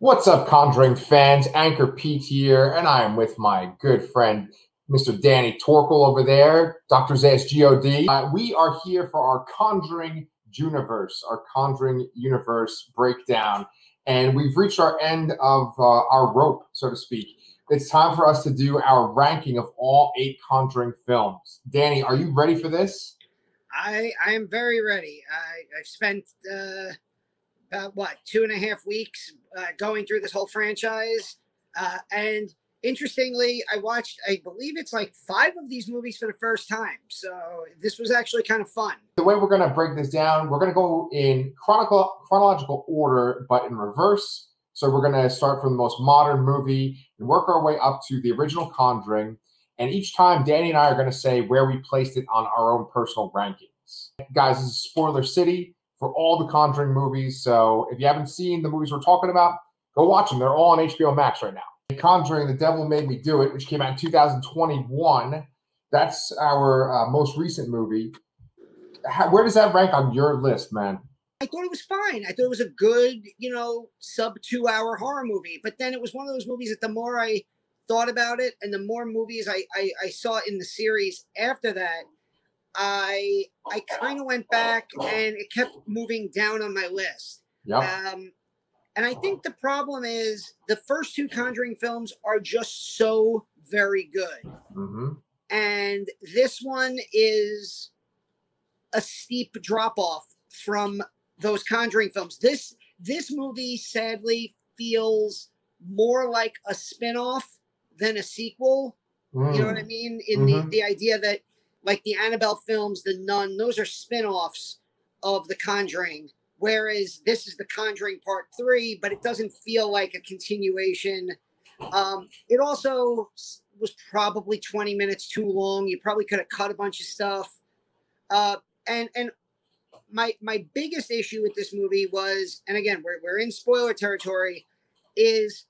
What's up, Conjuring fans? Anchor Pete here, and I am with my good friend, Mr. Danny Torkel over there, Dr. Zayas God. Uh, we are here for our Conjuring Universe, our Conjuring Universe breakdown, and we've reached our end of uh, our rope, so to speak. It's time for us to do our ranking of all eight Conjuring films. Danny, are you ready for this? I I am very ready. I I've spent uh, about what two and a half weeks uh, going through this whole franchise, uh, and interestingly, I watched I believe it's like five of these movies for the first time. So this was actually kind of fun. The way we're going to break this down, we're going to go in chronicle, chronological order, but in reverse. So we're going to start from the most modern movie and work our way up to the original Conjuring. And each time, Danny and I are going to say where we placed it on our own personal rankings. Guys, this is Spoiler City for all the Conjuring movies. So if you haven't seen the movies we're talking about, go watch them. They're all on HBO Max right now. Conjuring The Devil Made Me Do It, which came out in 2021. That's our uh, most recent movie. How, where does that rank on your list, man? I thought it was fine. I thought it was a good, you know, sub two hour horror movie. But then it was one of those movies that the more I thought about it and the more movies I, I, I saw in the series after that, I I kind of went back and it kept moving down on my list. Yeah. Um, and I think the problem is the first two Conjuring films are just so very good. Mm-hmm. And this one is a steep drop off from those Conjuring films. This this movie sadly feels more like a spin-off than a sequel. Mm. You know what I mean? In Mhm. the, the idea that like the Annabelle films, the Nun, those are spin-offs of the Conjuring. Whereas this is the Conjuring Part Three, but it doesn't feel like a continuation. Um, it also was probably 20 minutes too long. You probably could have cut a bunch of stuff. Uh, and and my my biggest issue with this movie was, and again, we're we're in spoiler territory, is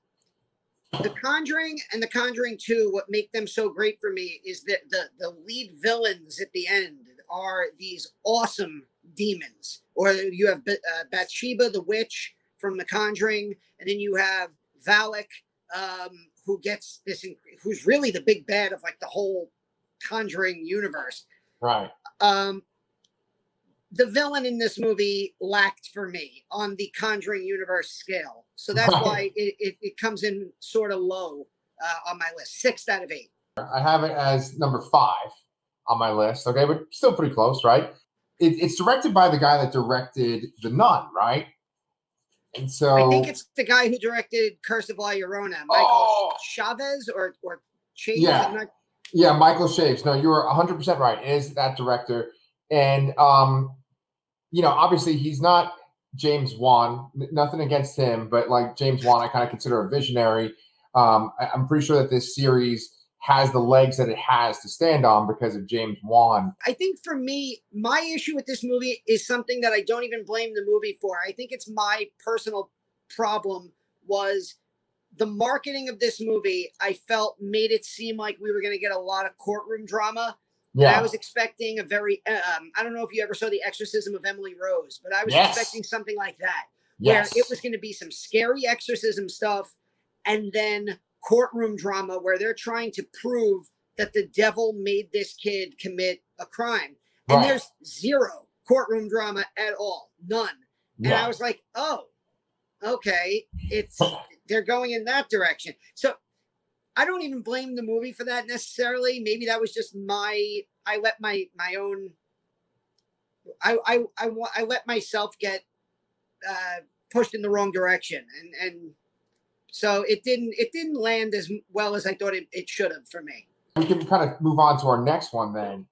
the Conjuring and the Conjuring 2, what make them so great for me is that the the lead villains at the end are these awesome demons. Or you have uh, Bathsheba, the witch from the Conjuring, and then you have Valak, um, who gets this, who's really the big bad of like the whole Conjuring universe. Right. Um, the villain in this movie lacked for me on the Conjuring universe scale, so that's why it, it, it comes in sort of low uh, on my list, six out of eight. I have it as number five on my list. Okay, but still pretty close, right? It, it's directed by the guy that directed The Nun, right? And so I think it's the guy who directed Curse of La Llorona, Michael Oh! Chavez or or. Yeah. Not- Yeah, Michael Chaves. No, you were 100% right. It is that director. And, um, you know, obviously he's not James Wan. Nothing against him, but like James Wan, I kind of consider a visionary. Um, I- I'm pretty sure that this series has the legs that it has to stand on because of James Wan. I think for me, my issue with this movie is something that I don't even blame the movie for. I think it's my personal problem was the marketing of this movie. I felt made it seem like we were going to get a lot of courtroom drama. And I was expecting a very um, I don't know if you ever saw The Exorcism of Emily Rose, but I was Yes. expecting something like that. Yes. where it was going to be some scary exorcism stuff and then courtroom drama where they're trying to prove that the devil made this kid commit a crime. And Right. there's zero courtroom drama at all, none. And I was like, oh, okay, it's they're going in that direction. So I don't even blame the movie for that necessarily. Maybe that was just my I let my my own I I I, I let myself get uh, pushed in the wrong direction, and and so it didn't it didn't land as well as I thought it, it should have for me. we can kind of move on to our next one then,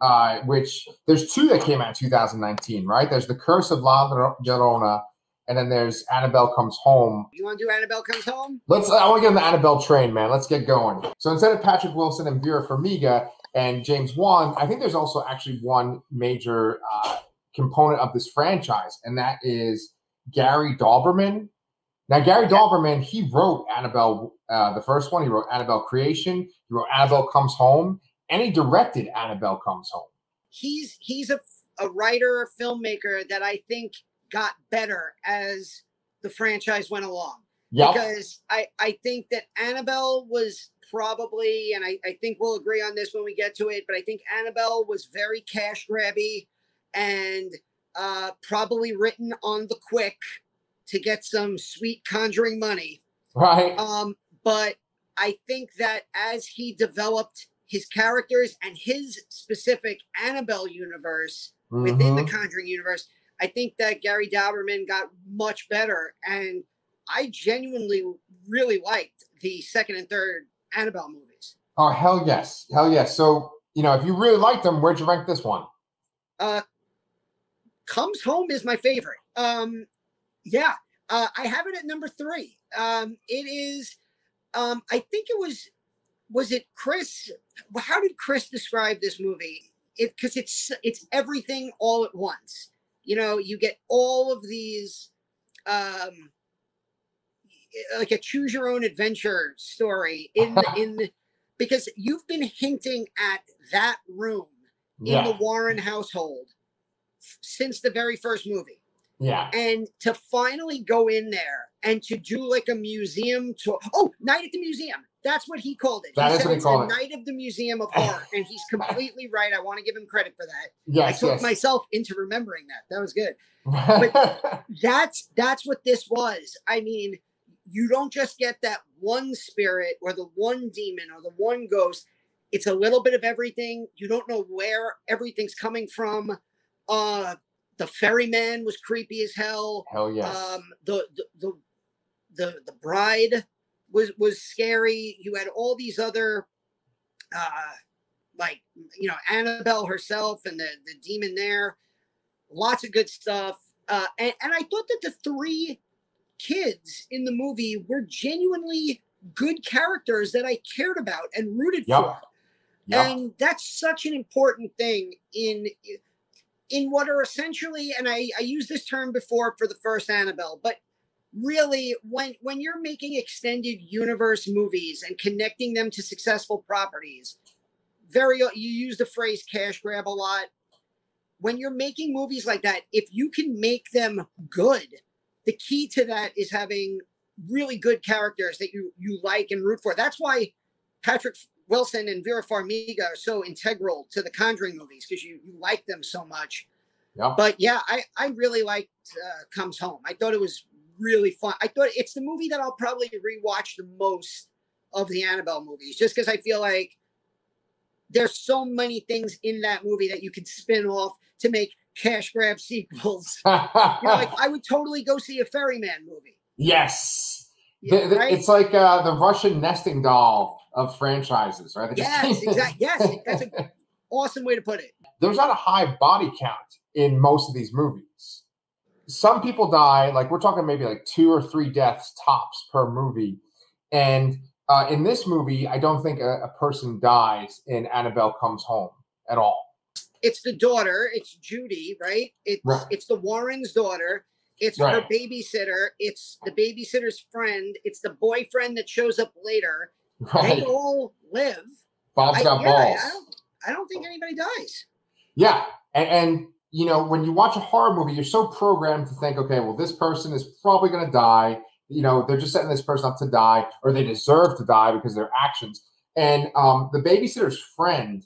uh, which there's two that came out in 2019, right? There's The Curse of La Llorona, and then there's Annabelle Comes Home. You want to do Annabelle comes home? Let's. I want to get on the Annabelle train, man. Let's get going. So instead of Patrick Wilson and Vera Farmiga and James Wan, I think there's also actually one major uh, component of this franchise, and that is Gary Dauberman. Now, Gary Dauberman, he wrote Annabelle, uh, the first one. He wrote Annabelle Creation. He wrote Annabelle Comes Home, and he directed Annabelle Comes Home. He's he's a a writer, a filmmaker that I think got better as the franchise went along. Yep. because I, I think that Annabelle was probably, and I, I think we'll agree on this when we get to it, but I think Annabelle was very cash grabby and uh, probably written on the quick to get some sweet conjuring money. Right. Um, but I think that as he developed his characters and his specific Annabelle universe within the Mhm. Conjuring universe, I think that Gary Dauberman got much better. And I genuinely really liked the second and third Annabelle movies. Oh hell yes, hell yes. So you know, if you really liked them, where'd you rank this one? Uh, Comes Home is my favorite. Um, yeah, uh, I have it at number three. Um, it is, um, I think it was, was it Chris? How did Chris describe this movie? It because it's it's everything all at once. You know, you get all of these, um, like a choose your own adventure story in the, in the, because you've been hinting at that room in the Warren household f- since the very first movie. yeah, And to finally go in there and to do like a museum tour. Oh, Night at the Museum. That's what he called it. That is said what he it's called it. Night of the Museum of Horror. and he's completely right. I want to give him credit for that. yes, I took yes. myself into remembering that. That was good. That's that's what this was. I mean, you don't just get that one spirit or the one demon or the one ghost. It's a little bit of everything. You don't know where everything's coming from. Uh the ferryman was creepy as hell. hell yes. Um the the the the, the bride was was scary. You had all these other uh like you know Annabelle herself and the the demon there. Lots of good stuff. Uh and, and I thought that the three kids in the movie were genuinely good characters that I cared about and rooted Yep. for Yep. and that's such an important thing in in what are essentially and I, I used this term before for the first annabelle but really when when you're making extended universe movies and connecting them to successful properties very you use the phrase cash grab a lot when you're making movies like that if you can make them good the key to that is having really good characters that you you like and root for that's why patrick Wilson and Vera Farmiga are so integral to the Conjuring movies because you, you like them so much. Yep. But yeah, I, I really liked uh, Comes Home. I thought it was really fun. I thought it's the movie that I'll probably rewatch the most of the Annabelle movies just because I feel like there's so many things in that movie that you can spin off to make cash grab sequels. You know, like I would totally go see a Ferryman movie. yes. Yeah, The- the- right? It's like uh, the Russian nesting doll of franchises, right? Yes, exactly. Yes, that's an awesome way to put it. There's not a high body count in most of these movies. Some people die, like we're talking maybe like two or three deaths tops per movie. And uh, in this movie, I don't think a, a person dies in Annabelle Comes Home at all. it's the daughter it's judy right it's Right. it's the warren's daughter it's her babysitter it's the babysitter's friend it's the boyfriend that shows up later Right? they all live Bob's I, got yeah, balls. I, don't, I don't think anybody dies Yeah, and, and you know when you watch a horror movie, you're so programmed to think, okay, well, this person is probably going to die. You know, they're just setting this person up to die, or they deserve to die because of their actions. And um, the babysitter's friend,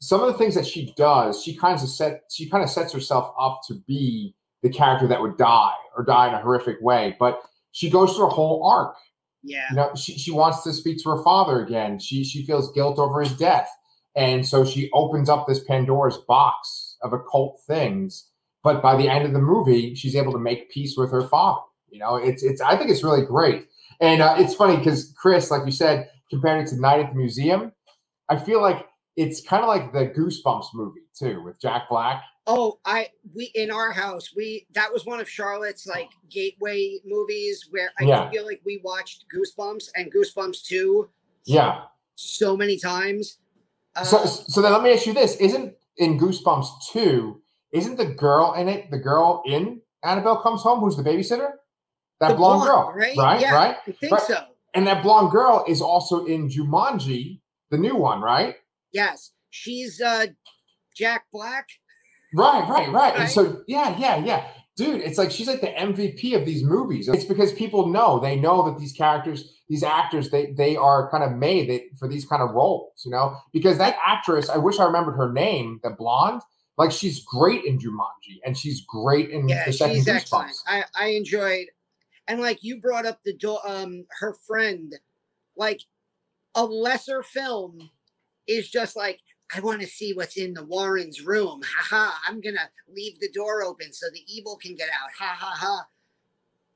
some of the things that she does, she kind of set, she kind of sets herself up to be the character that would die or die in a horrific way. But she goes through a whole arc yeah you know she, she wants to speak to her father again she she feels guilt over his death and so she opens up this pandora's box of occult things but by the end of the movie she's able to make peace with her father you know? It's it's i think it's really great. And uh, it's funny because chris like you said compared it to night at the museum i feel like it's kind of like the goosebumps movie too with jack black. Oh i we in our house we that was one of charlotte's like gateway movies where i Yeah. feel like we watched goosebumps and goosebumps 2 yeah. so many times. Uh, so so then let me ask you this isn't in goosebumps 2 isn't the girl in it the girl in annabelle comes home who's the babysitter that The blonde, blonde, girl right? right Yeah. right i think right. so and that blonde girl is also in jumanji the new one right Yes, she's uh Jack Black. right right right and Right. so yeah yeah yeah dude, it's like she's like the MVP of these movies. It's because people know they know that these characters, these actors, they they are kind of made for these kind of roles, you know. Because that actress, I wish I remembered her name, the blonde. Like she's great in Jumanji, and she's great in yeah, the second she's excellent. I I enjoyed, and like you brought up the do- um her friend, like a lesser film is just like I want to see what's in the Warrens' room. Ha ha! I'm gonna leave the door open so the evil can get out. Ha ha ha!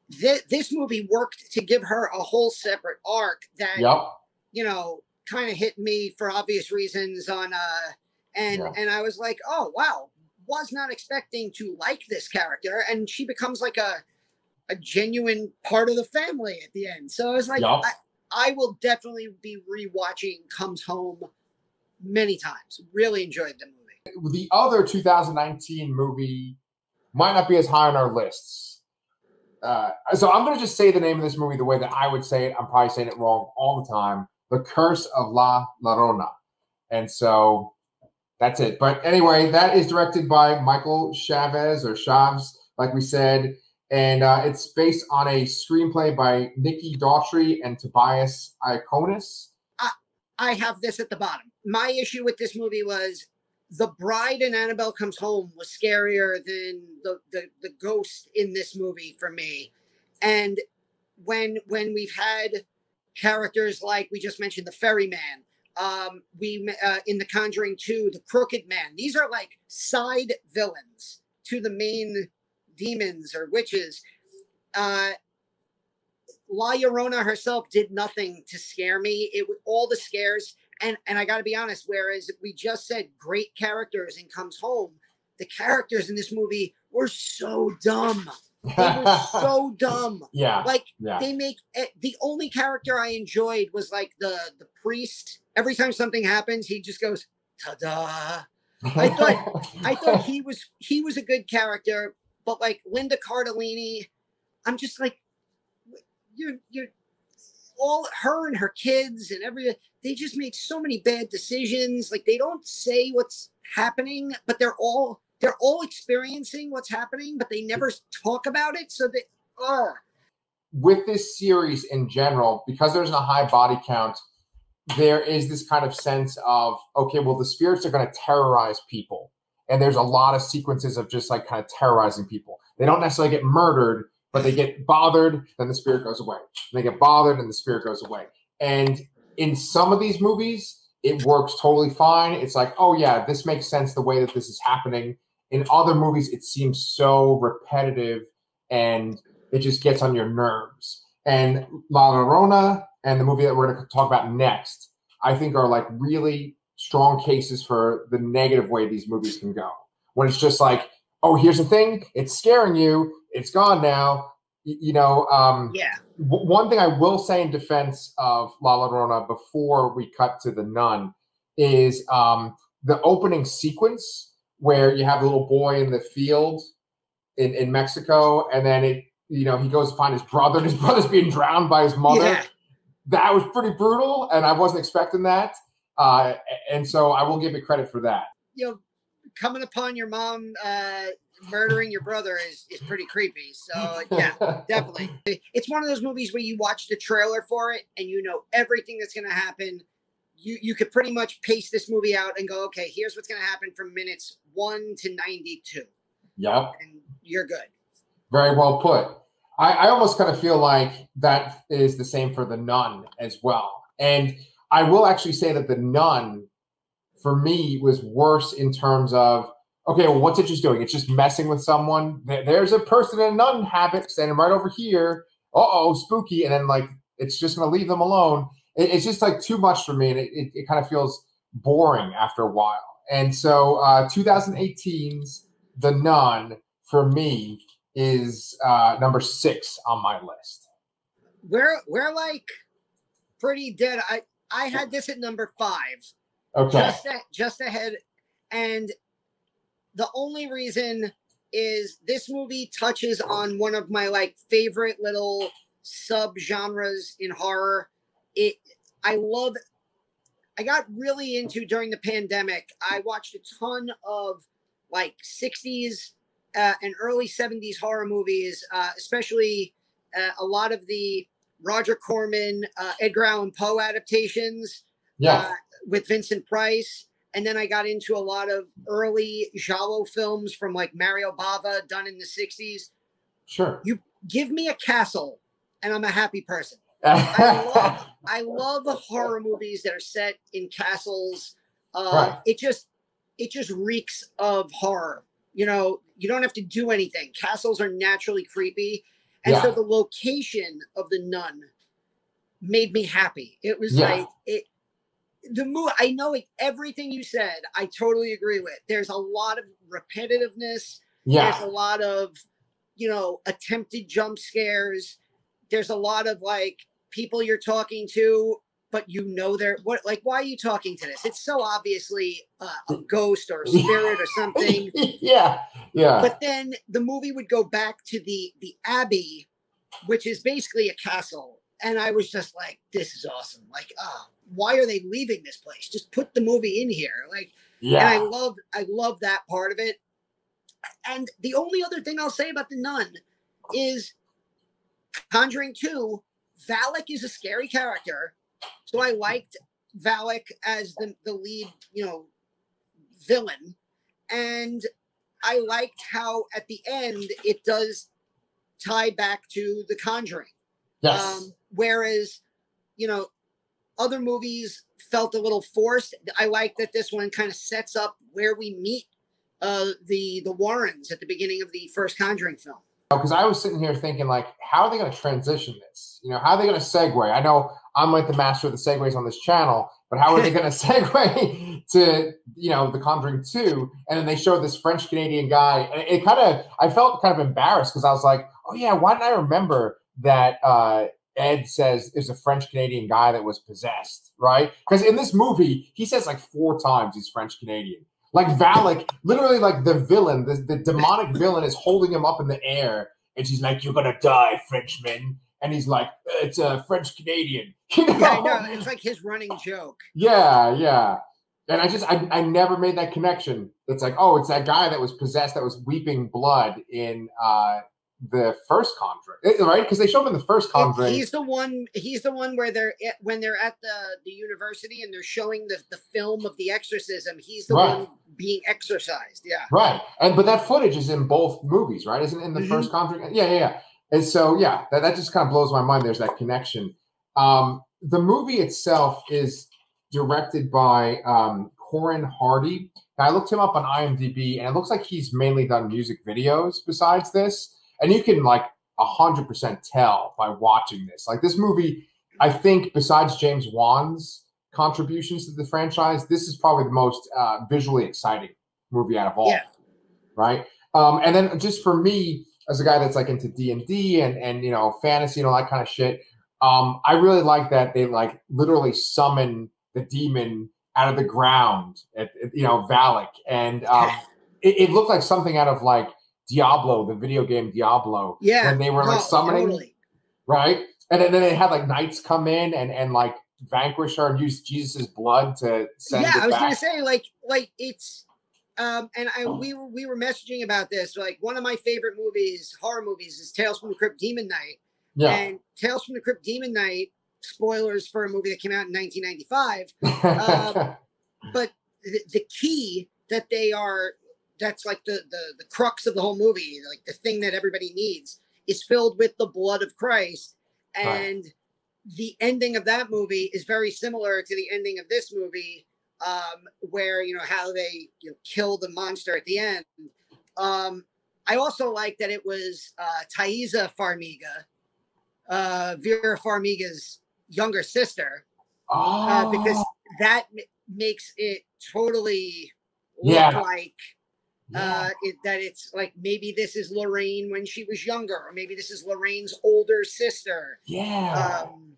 This, this movie worked to give her a whole separate arc that Yep. you know kind of hit me for obvious reasons on uh and Yeah. and I was like, oh wow, was not expecting to like this character, and she becomes like a a genuine part of the family at the end. So I was like, Yup. I, I will definitely be rewatching Comes Home many times. Really enjoyed the movie. The other 2019 movie might not be as high on our lists. Uh, so I'm going to just say the name of this movie the way that I would say it. I'm probably saying it wrong all the time. The Curse of La Llorona. And so that's it. But anyway, that is directed by Michael Chavez or Chaves, like we said. And uh, it's based on a screenplay by Mikki Daughtry and Tobias Iaconis. I, I have this at the bottom. My issue with this movie was the bride in Annabelle Comes Home was scarier than the, the the ghost in this movie for me. And when when we've had characters like we just mentioned the ferryman, um, we uh, in The Conjuring 2, the Crooked Man. These are like side villains to the main demons or witches. Uh, La Llorona herself did nothing to scare me. It all the scares, and and I got to be honest. Whereas we just said great characters and comes home, the characters in this movie were so dumb. They were so dumb. yeah, Like yeah. they make eh, the only character I enjoyed was like the the priest. Every time something happens, he just goes ta-da. I thought- I thought he was he was a good character, but like Linda Cardellini, I'm just like you're you're all her and her kids and every they just made so many bad decisions. Like they don't say what's happening, but they're all they're all experiencing what's happening, but they never talk about it. So they uh with this series in general, because there's a high body count, there is this kind of sense of okay, well, the spirits are going to terrorize people, and there's a lot of sequences of just like kind of terrorizing people. They don't necessarily get murdered, but they get bothered, then the spirit goes away. And They get bothered, and the spirit goes away. And in some of these movies, it works totally fine. It's like, oh yeah, this makes sense the way that this is happening. In other movies, it seems so repetitive and it just gets on your nerves. And La Llorona and the movie that we're going to talk about next, I think are like really strong cases for the negative way these movies can go. When it's just like, oh, here's the thing, it's scaring you, it's gone now. Y- You know, um, yeah. w- one thing I will say in defense of La Llorona before we cut to the nun is um, the opening sequence where you have the little boy in the field in, in Mexico, and then it, you know, he goes to find his brother, and his brother's being drowned by his mother. Yeah. That was pretty brutal, and I wasn't expecting that. Uh, and so I will give it credit for that. you know, coming upon your mom uh, murdering your brother is, is pretty creepy. So yeah, definitely. It's one of those movies where you watch the trailer for it and you know everything that's going to happen. You you could pretty much pace this movie out and go, okay, here's what's going to happen from minutes one to ninety two, Yep. and you're good. Very well put. I, I almost kind of feel like that is the same for the nun as well. And I will actually say that the nun, for me, was worse in terms of okay, well, what's it just doing? It's just messing with someone. There's a person in a nun habit standing right over here. Oh, spooky. And then like it's just to leave them alone. It- it's just like too much for me, and it, it, it kind of feels boring after a while. And so, uh, 2018's The Nun for me is uh, number six on my list. We're we're like pretty dead. I I had this at number five. Okay. just just ahead and the only reason is this movie touches on one of my like favorite little sub genres in horror it i love i got really into during the pandemic i watched a ton of like 60s uh, and early 70s horror movies, uh, especially uh, a lot of the Roger Corman, uh, Edgar Allan Poe adaptations Yeah. uh, with Vincent Price. And then I got into a lot of early Giallo films from like Mario Bava done in the 60s. sure. You give me a castle and I'm a happy person. I love, I love horror movies that are set in castles. Uh, Right. It just it just reeks of horror. You know, you don't have to do anything. Castles are naturally creepy, and so the location of the nun made me happy. It was Yeah. like it. The movie, I know it, everything you said. I totally agree with. There's a lot of repetitiveness yeah. there's a lot of you know attempted jump scares there's a lot of like people you're talking to but you know they're what like why are you talking to this it's so obviously uh, a ghost or a spirit or something yeah. Yeah. but then the movie would go back to the the abbey which is basically a castle and i was just like this is awesome like ah why are they leaving this place just put the movie in here like and I love I love that part of it. And the only other thing I'll say about the nun is Conjuring 2, Valak is a scary character. So I liked Valak as the, the lead, you know, villain. And I liked how at the end it does tie back to the conjuring. Yes. Um, whereas, you know, other movies felt a little forced. I like that this one kind of sets up where we meet uh, the the Warrens at the beginning of the first Conjuring film. because I was sitting here thinking, like, how are they going to transition this? You know, how are they going to segue? I know I'm like the master of the segues on this channel, but how are they going to segue to, you know, The Conjuring 2? And then they show this French Canadian guy. And it, it kind of, I felt kind of embarrassed because I was like, oh, yeah, why didn't I remember that uh, Ed says is a French Canadian guy that was possessed, right? Because in this movie, he says like four times he's French Canadian. Like Valak, literally like the villain, the, the demonic villain is holding him up in the air, and she's like, "You're gonna die, Frenchman," and he's like, "It's a French Canadian." You know? Yeah, I know. It's like his running joke. Yeah, yeah. And I just I, I never made that connection. It's like, oh, it's that guy that was possessed that was weeping blood in uh the first Conjuring, Eh, right? Because they show up in the first Conjuring. he's the one. He's the one where they're at, when they're at the the university and they're showing the the film of the exorcism. He's the Right. one being exorcised. Yeah. Right. And but that footage is in both movies, right? Isn't it in the Mhm. first Conjuring? Yeah, yeah, yeah. And so yeah, that, that just kind of blows my mind. There's that connection. Um, the movie itself is directed by um, Corin Hardy. I looked him up on IMDb, and it looks like he's mainly done music videos besides this. And you can like hundred percent tell by watching this. Like this movie, I think besides James Wan's contributions to the franchise, this is probably the most uh, visually exciting movie out of all Yeah. right? Um, and then just for me, as a guy that's like into D and D and and you know fantasy and all that kind of shit, um, I really like that they like literally summon the demon out of the ground, at, at, you know Valak, and um, it, it looked like something out of like Diablo, the video game Diablo, Yeah. when they were like No, summoning, totally. right? And then, then they had like knights come in and and like vanquish her and use Jesus's blood to send yeah, I was back. gonna say like like it's um and I we were we were messaging about this. Like one of my favorite movies, horror movies, is Tales from the Crypt Demon Knight. yeah. And Tales from the Crypt Demon Knight, spoilers for a movie that came out in 1995. um, but the, the key that they are that's like the, the the crux of the whole movie, like the thing that everybody needs, is filled with the blood of Christ. Right. And the ending of that movie is very similar to the ending of this movie, um, where you know how they you know kill the monster at the end. Um, I also like that it was uh, Taissa Farmiga, uh, Vera Farmiga's younger sister, uh, because Oh, that m- makes it totally look Yeah. like yeah. uh, it, that it's like maybe this is Lorraine when she was younger, or maybe this is Lorraine's older sister. yeah. Um,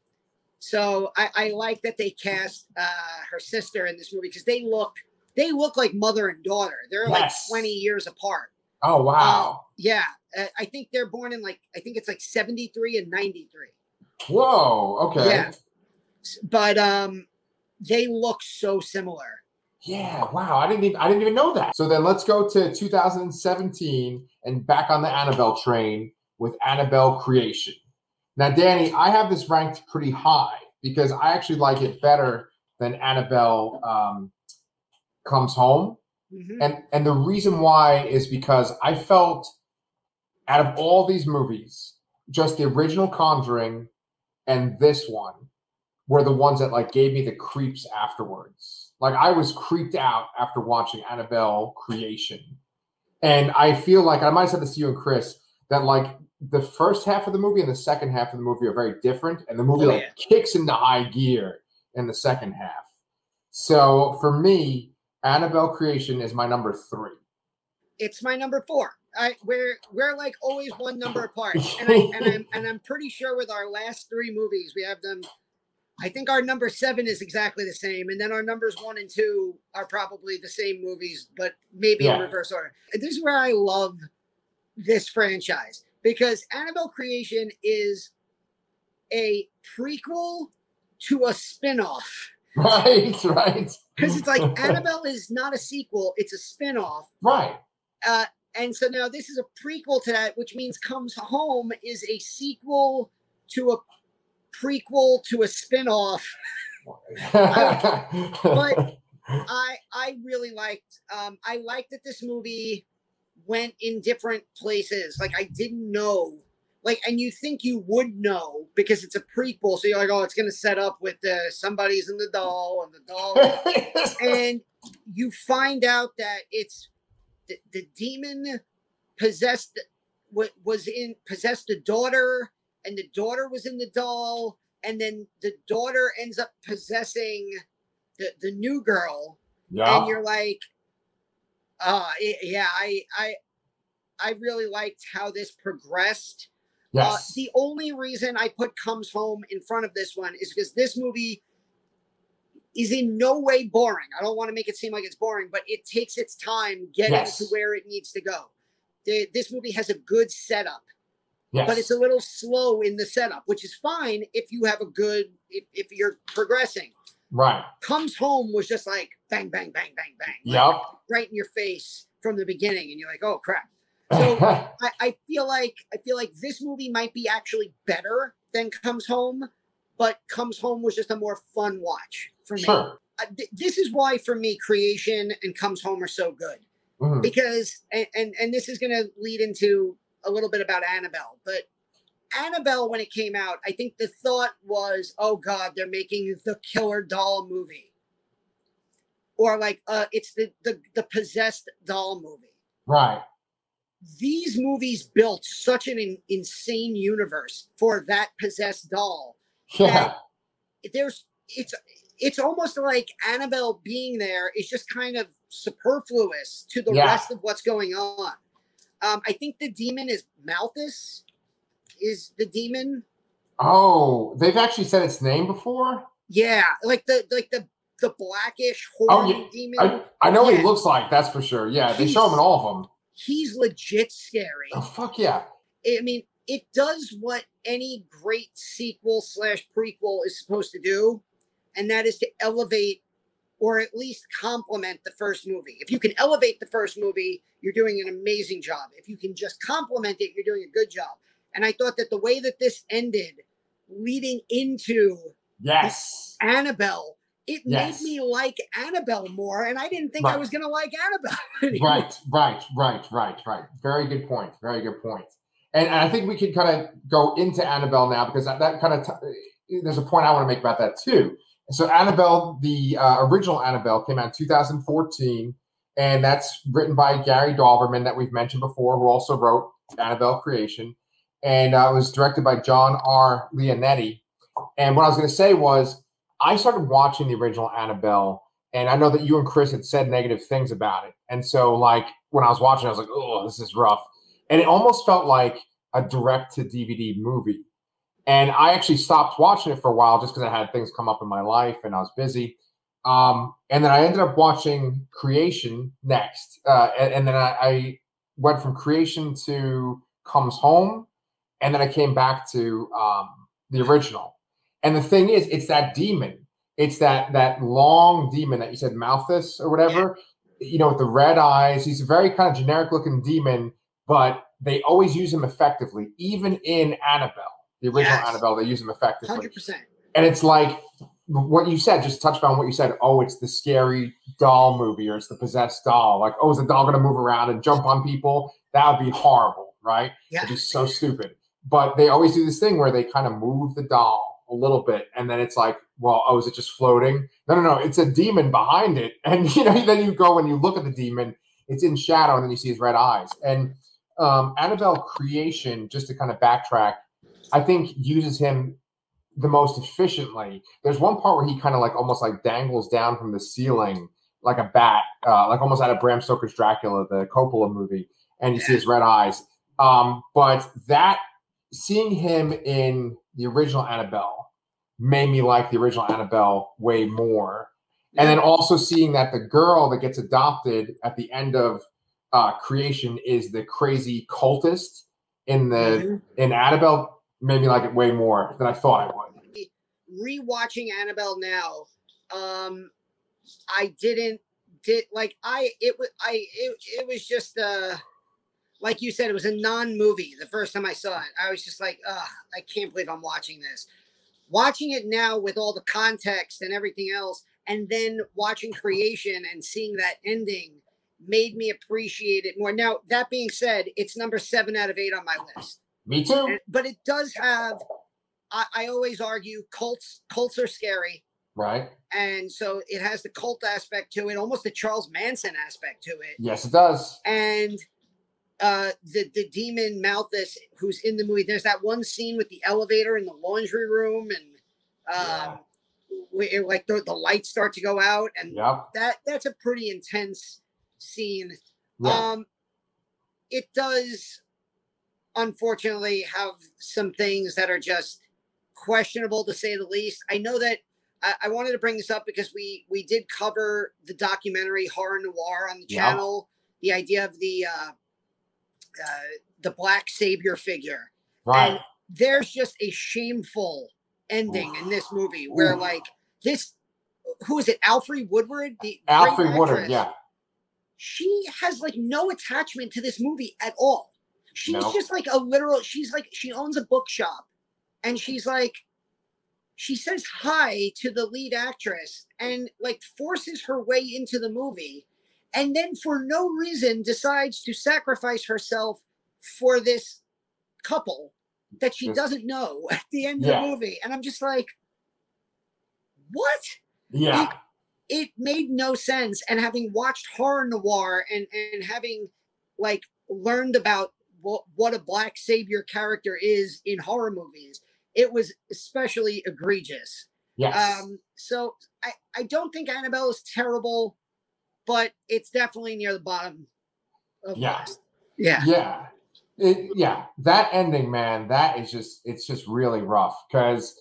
so I, I like that they cast uh, her sister in this movie because they look they look like mother and daughter. They're like twenty years apart. oh Uh, wow. yeah, uh, I think they're born in like I think it's like seventy three and ninety three. Whoa. Okay. Yeah. but um, they look so similar. Yeah, wow. I didn't even I didn't even know that. So then let's go to 2017 and back on the Annabelle train with Annabelle Creation. Now, Danny, I have this ranked pretty high because I actually like it better than Annabelle um, Comes Home. Mhm. And and the reason why is because I felt out of all these movies, just the original Conjuring and this one were the ones that like gave me the creeps afterwards. Like I was creeped out after watching Annabelle Creation. And I feel like I might have said this to you and Chris that like the first half of the movie and the second half of the movie are very different, and the movie Oh, like yeah. kicks into high gear in the second half. So for me, Annabelle Creation is my number three. It's my number four. I we're we're like always one number apart, and I and I'm and I'm pretty sure with our last three movies we have them. I think our number seven is exactly the same, and then our numbers one and two are probably the same movies, but maybe Yeah. in reverse order. And This is where I love this franchise because Annabelle Creation is a prequel to a spin-off. Right, right. Because it's like Annabelle is not a sequel, it's a spin-off. Right. Uh, and so now this is a prequel to that, which means Comes Home is a sequel to a prequel to a spin-off. But- I I really liked um I liked that this movie went in different places. Like I didn't know like and you think you would know because it's a prequel, so you're like, oh, it's gonna set up with uh, somebody's in the doll and the doll and you find out that it's the, the demon possessed what was in possessed the daughter and the daughter was in the doll and then the daughter ends up possessing the, the new girl and you're like uh yeah i i i really liked how this progressed uh, Yes. the only reason I put Comes Home in front of this one is because this movie is in no way boring. I don't want to make it seem like it's boring, but it takes its time getting Yes. to where it needs to go. The, this movie has a good setup, yes. but it's a little slow in the setup, which is fine if you have a good, if, if you're progressing. right. Comes Home was just like bang, bang, bang, bang, bang. like, Yep. right in your face from the beginning. And you're like, oh crap. So I, I feel like I feel like this movie might be actually better than Comes Home, but Comes Home was just a more fun watch for me. sure. Uh, th- this is why for me Creation and Comes Home are so good Mhm. because and and, and this is going to lead into a little bit about Annabelle, but Annabelle when it came out, I think the thought was, oh god, they're making the killer doll movie. Or like uh it's the the, the possessed doll movie Right. these movies built such an in- insane universe for that possessed doll. Yeah. There's it's it's almost like Annabelle being there is just kind of superfluous to the Yeah. rest of what's going on. Um, I think the demon is Malthus. Is the demon? Oh, they've actually said its name before. Yeah, like the like the the blackish Oh, yeah. demon. I, I know what Yeah. he looks like. That's for sure. Yeah, they show him in all of them. He's legit scary. Oh fuck yeah. I mean, it does what any great sequel slash prequel is supposed to do, and that is to elevate or at least complement the first movie. If you can elevate the first movie, you're doing an amazing job. If you can just complement it, you're doing a good job. And I thought that the way that this ended, leading into Yes. Annabelle, it Yes. made me like Annabelle more, and I didn't think I was gonna like Annabelle. anymore. Right, right, right, right, right. Very good point. Very good point. And, and I think we could kind of go into Annabelle now because that, that kind of t- there's a point I want to make about that too. So Annabelle, the uh, original Annabelle, came out in 2014, and that's written by Gary Dauberman that we've mentioned before, who also wrote Annabelle Creation, and uh, it was directed by John R. Leonetti. And what I was going to say was, I started watching the original Annabelle and I know that you and Chris had said negative things about it. And so, like, when I was watching, I was like, oh, this is rough. And it almost felt like a direct to DVD movie. And I actually stopped watching it for a while just because I had things come up in my life and I was busy. Um, and then I ended up watching Creation next. Uh, and, and then I, I went from Creation to Comes Home. And then I came back to um, the original. And the thing is, it's that demon it's that that long demon that you said Malthus or whatever. You know, with the red eyes. He's a very kind of generic looking demon, but they always use him effectively. Even in Annabelle, the original Yes. Annabelle, they use him effectively. Hundred percent. And it's like what you said, just touched on what you said. Oh, it's the scary doll movie or it's the possessed doll. Like, oh, is the doll going to move around and jump on people? That would be horrible, right? Yeah. It'd be so stupid. But they always do this thing where they kind of move the doll a little bit, and then it's like, well, oh, is it just floating? No, no, no, it's a demon behind it. And you know, then you go and you look at the demon, it's in shadow, and then you see his red eyes. And um, Annabelle creation, just to kind of backtrack, I think uses him the most efficiently. There's one part where he kind of like almost like dangles down from the ceiling like a bat, uh, like almost out of Bram Stoker's Dracula, the Coppola movie, and you see his red eyes. Um, but that seeing him in the original Annabelle made me like the original Annabelle way more. And then also seeing that the girl that gets adopted at the end of uh, creation is the crazy cultist in the Mhm. in Annabelle made me like it way more than I thought I would. rewatching Annabelle now, um, I didn't did like I it was I it, it was just uh like you said it was a non-movie the first time I saw it. I was just like, ugh, I can't believe I'm watching this. Watching it now with all the context and everything else, and then watching creation and seeing that ending made me appreciate it more. Now, that being said, it's number seven out of eight on my list. Me too. But it does have I, I always argue cults cults are scary Right? and so it has the cult aspect to it almost the charles manson aspect to it Yes, it does. and uh the the demon malthus who's in the movie there's that one scene with the elevator in the laundry room and um where like the, the lights start to go out and Yep. that that's a pretty intense scene Yeah. um, it does unfortunately have some things that are just questionable to say the least. I know that I, I wanted to bring this up because we we did cover the documentary Horror Noir on the channel. The idea of the uh, uh, the black savior figure. right. And there's just a shameful ending in this movie where Oof. like this who is it? Alfred Woodward, the great Alfred Woodard. Yeah. she has like no attachment to this movie at all. She's No. just like a literal, she's like, she owns a bookshop and she's like, she says hi to the lead actress and like forces her way into the movie and then for no reason decides to sacrifice herself for this couple that she mm. doesn't know at the end Yeah. of the movie. And I'm just like, what? Yeah. it made no sense and having watched horror noir and and having like learned about what, what a black savior character is in horror movies it was especially egregious Yes. um so i i don't think annabelle is terrible but it's definitely near the bottom of Yeah. list. yeah yeah. It, yeah. That ending, man, that is just, it's just really rough because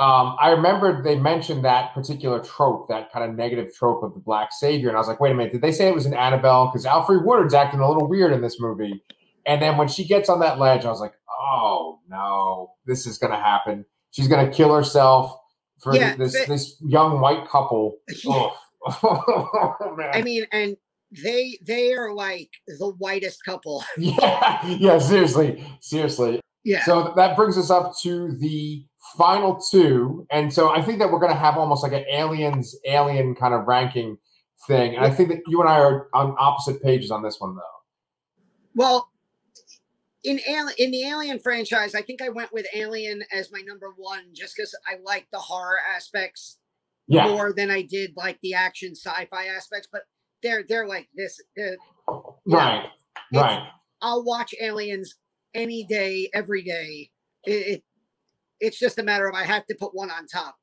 um, I remember they mentioned that particular trope, that kind of negative trope of the black savior. And I was like, wait a minute, did they say it was an Annabelle? Because Alfred Woodard's acting a little weird in this movie. And then when she gets on that ledge, I was like, oh no, this is going to happen. She's going to kill herself for Yeah, this but- this young white couple. Oh, i mean and they they are like the whitest couple yeah, yeah, seriously, seriously. yeah So that brings us up to the final two, and so I think that we're going to have almost like an aliens alien kind of ranking thing. And I think that you and I are on opposite pages on this one, though. Well, in Alien, in the Alien franchise, I think I went with Alien as my number one, just because I like the horror aspects Yeah, more than I did like the action sci-fi aspects. But they're they're like this. They're, yeah. right, right. I'll watch Aliens any day, every day. It, it it's just a matter of I have to put one on top.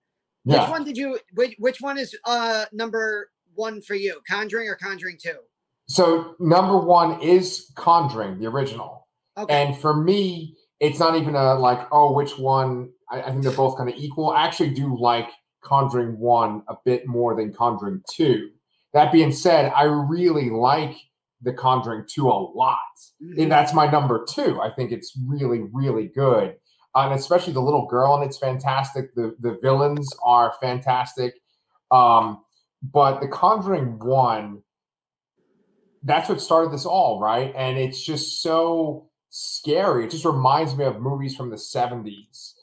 Which one did you? Which which one is uh number one for you? Conjuring or Conjuring Two? So number one is Conjuring, the original. Okay. And for me, it's not even a like, oh, which one? I, I think they're both kind of equal. I actually do like Conjuring 1 a bit more than Conjuring 2. That being said, I really like the Conjuring 2 a lot. Mhm. And that's my number two. I think it's really, really good. Uh, and especially the little girl, and it's fantastic. The the villains are fantastic. Um, but The Conjuring One, that's what started this all, right? And it's just so scary. It just reminds me of movies from the 70s.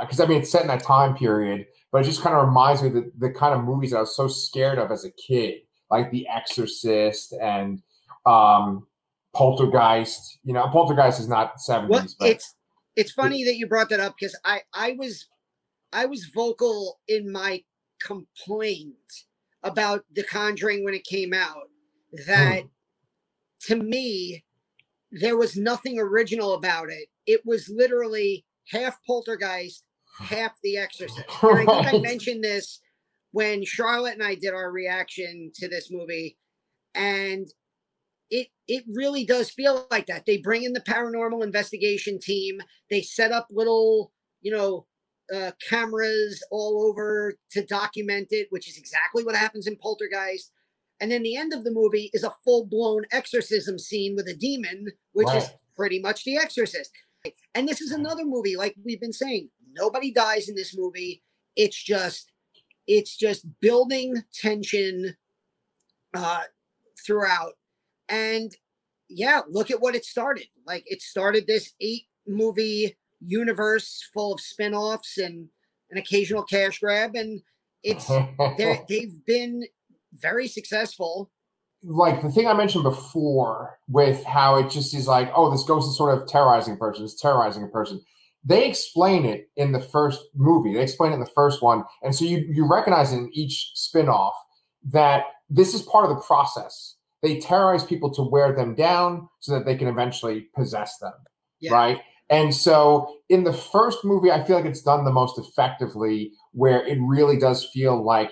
Because uh, I mean, it's set in that time period, but it just kind of reminds me of the, the kind of movies I was so scared of as a kid, like The Exorcist and um, Poltergeist. You know, Poltergeist is not 70s. Well, but it's it's funny that you brought that up because I I was I was vocal in my complaint about The Conjuring when it came out that hmm. to me there was nothing original about it. It was literally half poltergeist, half the exorcist. And I think I mentioned this when Charlotte and I did our reaction to this movie. And it it really does feel like that. They bring in the paranormal investigation team. They set up little, you know, uh, cameras all over to document it, which is exactly what happens in Poltergeist. And then the end of the movie is a full blown exorcism scene with a demon, which right. is pretty much The Exorcist. And this is another movie, like we've been saying, nobody dies in this movie. It's just, it's just building tension uh, throughout. And yeah, look at what it started. Like it started this eight movie universe full of spin-offs and an occasional cash grab and it's they've been very successful like the thing I mentioned before with how it just is like, oh, this ghost is sort of terrorizing a person, it's terrorizing a person. They explain it in the first movie. They explain it in the first one. And so you you recognize in each spin-off that this is part of the process. They terrorize people to wear them down so that they can eventually possess them. Yeah. Right. And so in the first movie, I feel like it's done the most effectively, where it really does feel like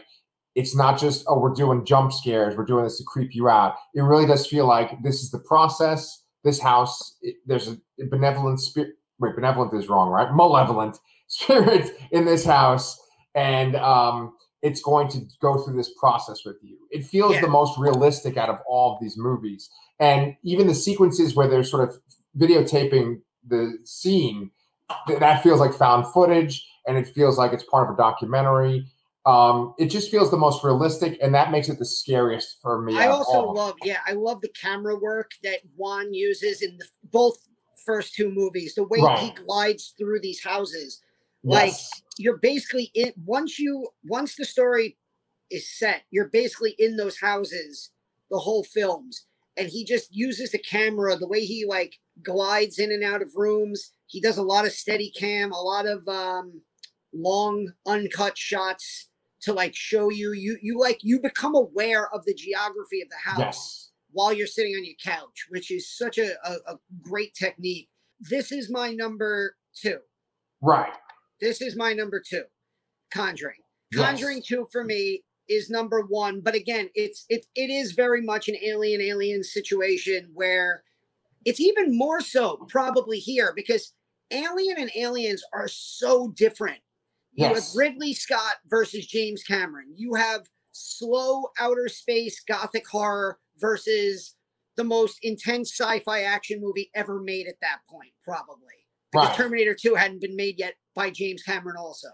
it's not just, oh, we're doing jump scares, we're doing this to creep you out. It really does feel like this is the process. This house, it, there's a benevolent spirit. Wait, benevolent is wrong, right? Malevolent spirit in this house. And um, it's going to go through this process with you. It feels yeah. the most realistic out of all of these movies. And even the sequences where they're sort of videotaping the scene, that feels like found footage and it feels like it's part of a documentary um, it just feels the most realistic, and that makes it the scariest for me. I also all. love, yeah, I love the camera work that Wan uses in the both first two movies. The way right. he glides through these houses, yes. like you're basically in. Once you once the story is set, you're basically in those houses the whole films, and he just uses the camera the way he like glides in and out of rooms. He does a lot of steady cam, a lot of um, long uncut shots to like show you you you like you become aware of the geography of the house yes. while you're sitting on your couch which is such a, a, a great technique. This is my number two. Right. This is my number two. Conjuring. Conjuring yes. 2 for me is number one but again it's it, it is very much an alien alien situation where it's even more so probably here because alien and aliens are so different you have Ridley Scott versus James Cameron. You have slow outer space gothic horror versus the most intense sci-fi action movie ever made at that point, probably. Because right. Terminator 2 hadn't been made yet by James Cameron also.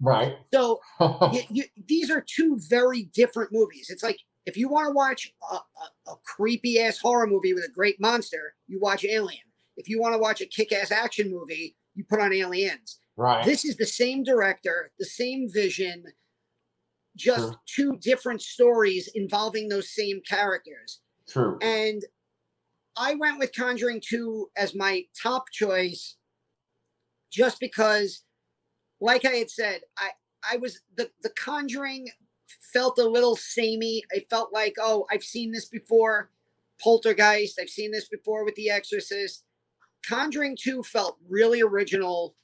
Right. So you, you, these are two very different movies. It's like if you want to watch a, a, a creepy ass horror movie with a great monster, you watch Alien. If you want to watch a kick ass action movie, you put on Aliens. Right. This is the same director, the same vision, just True. two different stories involving those same characters. True. And I went with Conjuring 2 as my top choice just because like I had said, I I was the the Conjuring felt a little samey. I felt like, oh, I've seen this before. Poltergeist, I've seen this before with The Exorcist. Conjuring 2 felt really original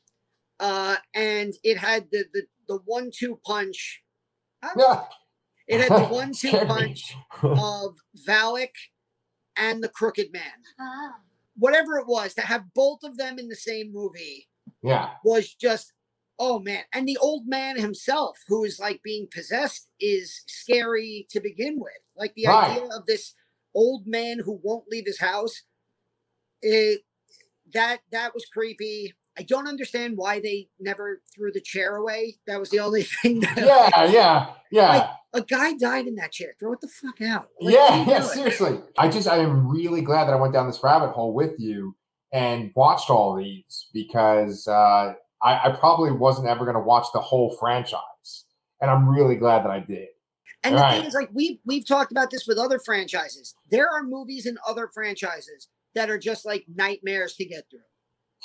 uh, and it had the the, the one two punch. Yeah. It had the one two punch of Valak and the Crooked Man. Ah. Whatever it was, to have both of them in the same movie, yeah, was just oh man. And the old man himself, who is like being possessed, is scary to begin with. Like the right. idea of this old man who won't leave his house. It that that was creepy I don't understand why they never threw the chair away. That was the only thing. That, Yeah, yeah, yeah. Like, a guy died in that chair. Throw it the fuck out. Like, yeah, yeah, seriously. I just I am really glad that I went down this rabbit hole with you and watched all these because uh, I, I probably wasn't ever going to watch the whole franchise, and I'm really glad that I did. And the Right. thing is, like we've we've talked about this with other franchises. There are movies in other franchises that are just like nightmares to get through.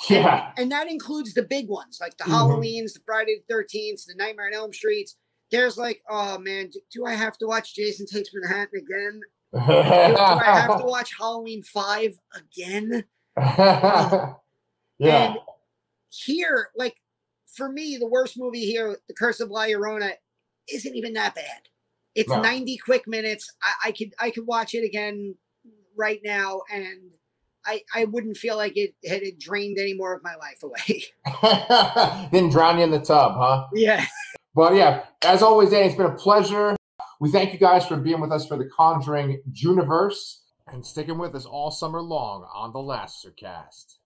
Yeah, And that includes the big ones, like the Mhm. Halloweens, the Friday the 13th, the Nightmare on Elm Streets. There's like, oh man, do, do I have to watch Jason Takes Manhattan again? Do, do I have to watch Halloween 5 again? yeah, And here, like for me, the worst movie here, The Curse of La Llorona, isn't even that bad. It's No. 90 quick minutes. I, I could I could watch it again right now and I, I wouldn't feel like it had drained any more of my life away. Didn't drown you in the tub, huh? yeah. But yeah, as always, Danny, it's been a pleasure. We thank you guys for being with us for the Conjuring Juniverse and sticking with us all summer long on the Lastercast.